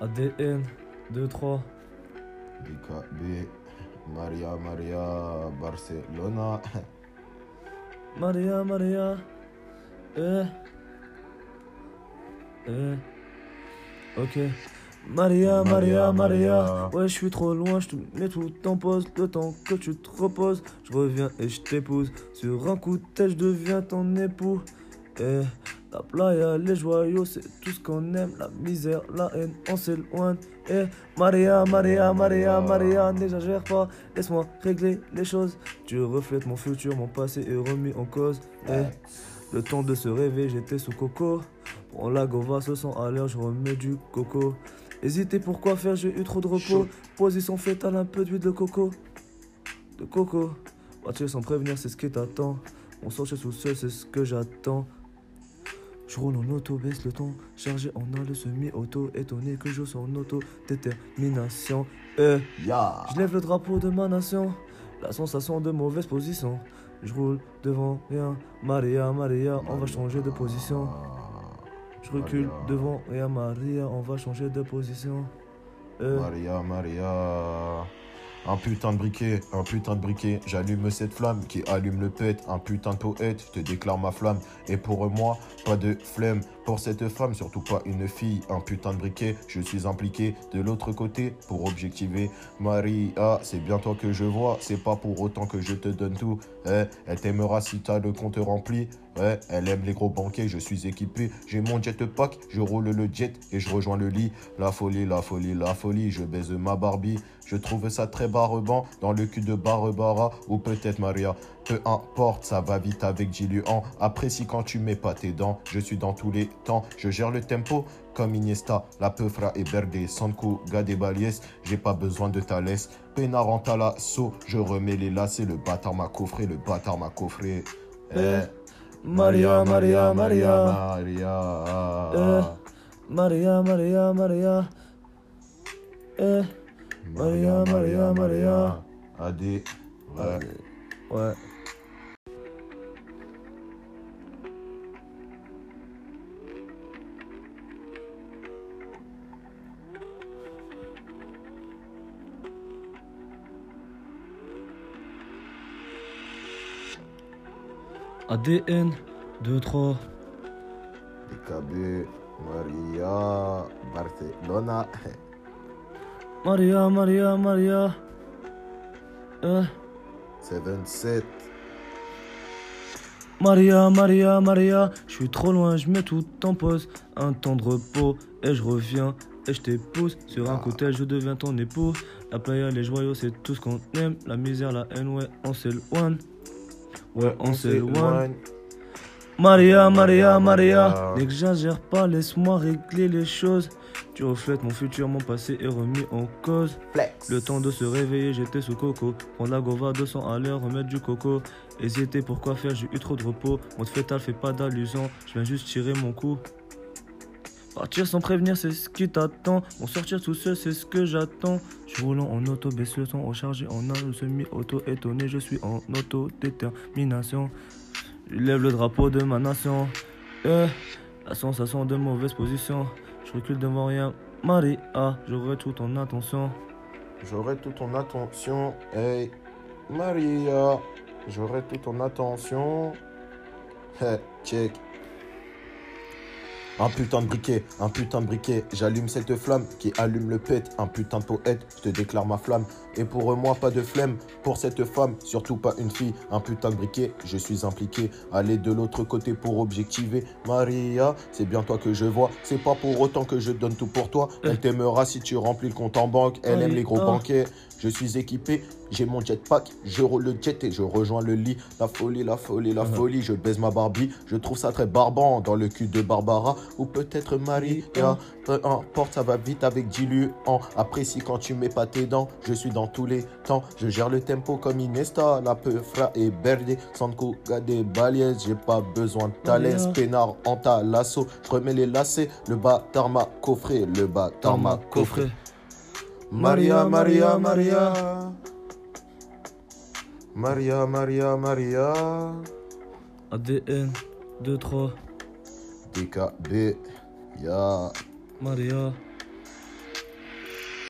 ADN 2-3. DKB, Maria Maria, Barcelona. Maria, Maria. Eh. Eh. Ok. Maria, Maria, Maria, Maria. Maria. Ouais, je suis trop loin, je te mets tout en pause. Le temps que tu te reposes, je reviens et je t'épouse. Sur un coup de tête, je deviens ton époux. Eh. La playa, les joyaux, c'est tout ce qu'on aime. La misère, la haine, on s'éloigne. Eh. Maria, Maria, Maria, Maria, n'exagère pas. Laisse-moi régler les choses. Tu reflètes mon futur, mon passé est remis en cause. Eh. Le temps de se réveiller, j'étais sous coco. Prends la gova, se sent à l'heure, je remets du coco. Hésitez pourquoi faire, j'ai eu trop de repos. Position fétale, un peu d'huile de coco. De coco. Partir sans prévenir, c'est ce qui t'attend. On sort chez sous seul, c'est ce que j'attends. Je roule en auto, baisse le ton. Chargé en un, le semi-auto. Étonné que je sois en auto. Détermination. Euh. Je lève le drapeau de ma nation, la sensation de mauvaise position. Je roule devant rien, Maria, Maria, on va changer de position. Je recule Maria. devant rien, Maria, on va changer de position. Euh, Maria, Maria. Un putain de briquet, un putain de briquet. J'allume cette flamme qui allume le pet. Un putain de poète, je te déclare ma flamme. Et pour moi, pas de flemme. Pour cette femme, surtout pas une fille. Un putain de briquet, je suis impliqué de l'autre côté pour objectiver. Maria, c'est bien toi que je vois. C'est pas pour autant que je te donne tout. Eh, elle t'aimera si t'as le compte rempli. Ouais, elle aime les gros banquets, je suis équipé. J'ai mon jetpack, je roule le jet et je rejoins le lit. La folie, la folie, la folie, je baise ma Barbie. Je trouve ça très barbant dans le cul de Barbara ou peut-être Maria. Peu importe, ça va vite avec Diluan. Apprécie quand tu mets pas tes dents. Je suis dans tous les temps, je gère le tempo comme Iniesta, la Peufra et Berde, Sanko, Gade Balies, j'ai pas besoin de ta laisse. Pénaranta la saut, je remets les lacets, le bâtard m'a coffré, le bâtard m'a coffré. Eh, Maria, Maria, Maria, Maria. Euh. Maria, Maria, Maria. Eh, Maria, Maria, Maria. Adé. Ouais. ouais. ADN 2-3. DKB, Maria, Barcelona. Maria, Maria, Maria. Euh, 77. Maria, Maria, Maria. Je suis trop loin, je mets tout en pause. Un temps de repos et je reviens et je t'épouse. Sur un côté, je deviens ton époux. La playa, les joyaux, c'est tout ce qu'on aime. La misère, la haine, ouais, on s'éloigne. Ouais, on s'éloigne. Maria, Maria, Maria, Maria. n'exagère pas, laisse-moi régler les choses. Tu reflètes mon futur, mon passé est remis en cause. Flex. Le temps de se réveiller, j'étais sous coco. Prendre la gova 200 à l'heure, remettre du coco. Hésiter pourquoi faire, j'ai eu trop de repos. Mode fétal fait pas d'allusion, je viens juste tirer mon coup. Partir sans prévenir, c'est ce qui t'attend. Mon sortir tout seul, c'est ce que j'attends. Je suis roulant en auto, baisse le son, rechargé en un semi-auto. Étonné, je suis en auto-détermination. Je lève le drapeau de ma nation. Eh, la sensation de mauvaise position. Je recule devant rien. Maria, j'aurai tout ton attention. J'aurai toute ton attention. Hey, Maria. J'aurai toute ton attention. Hey, check. Un putain de briquet, un putain de briquet. J'allume cette flamme qui allume le pet. Un putain de poète, je te déclare ma flamme. Et pour moi, pas de flemme. Pour cette femme, surtout pas une fille. Un putain de briquet, je suis impliqué. Aller de l'autre côté pour objectiver. Maria, c'est bien toi que je vois. C'est pas pour autant que je donne tout pour toi. Elle t'aimera si tu remplis le compte en banque. Elle aime les gros banquets. Je suis équipé, j'ai mon jetpack, je roule le jet et je rejoins le lit. La folie, la folie, la folie, je baise ma Barbie. Je trouve ça très barbant dans le cul de Barbara ou peut-être Maria. Peu importe, ça va vite avec diluant. Apprécie quand tu mets pas tes dents. Je suis dans tous les temps, je gère le tempo comme Inesta. La Peufra et Berde, Sanko, Gade, Balies. J'ai pas besoin de ta laisse, Maria. peinard en ta lasso. Je remets les lacets, le bâtard m'a coffré, le bâtard m'a coffré. Maria, Maria, Maria. Maria, Maria, Maria. ADN 2-3. DKB. Ya. Maria.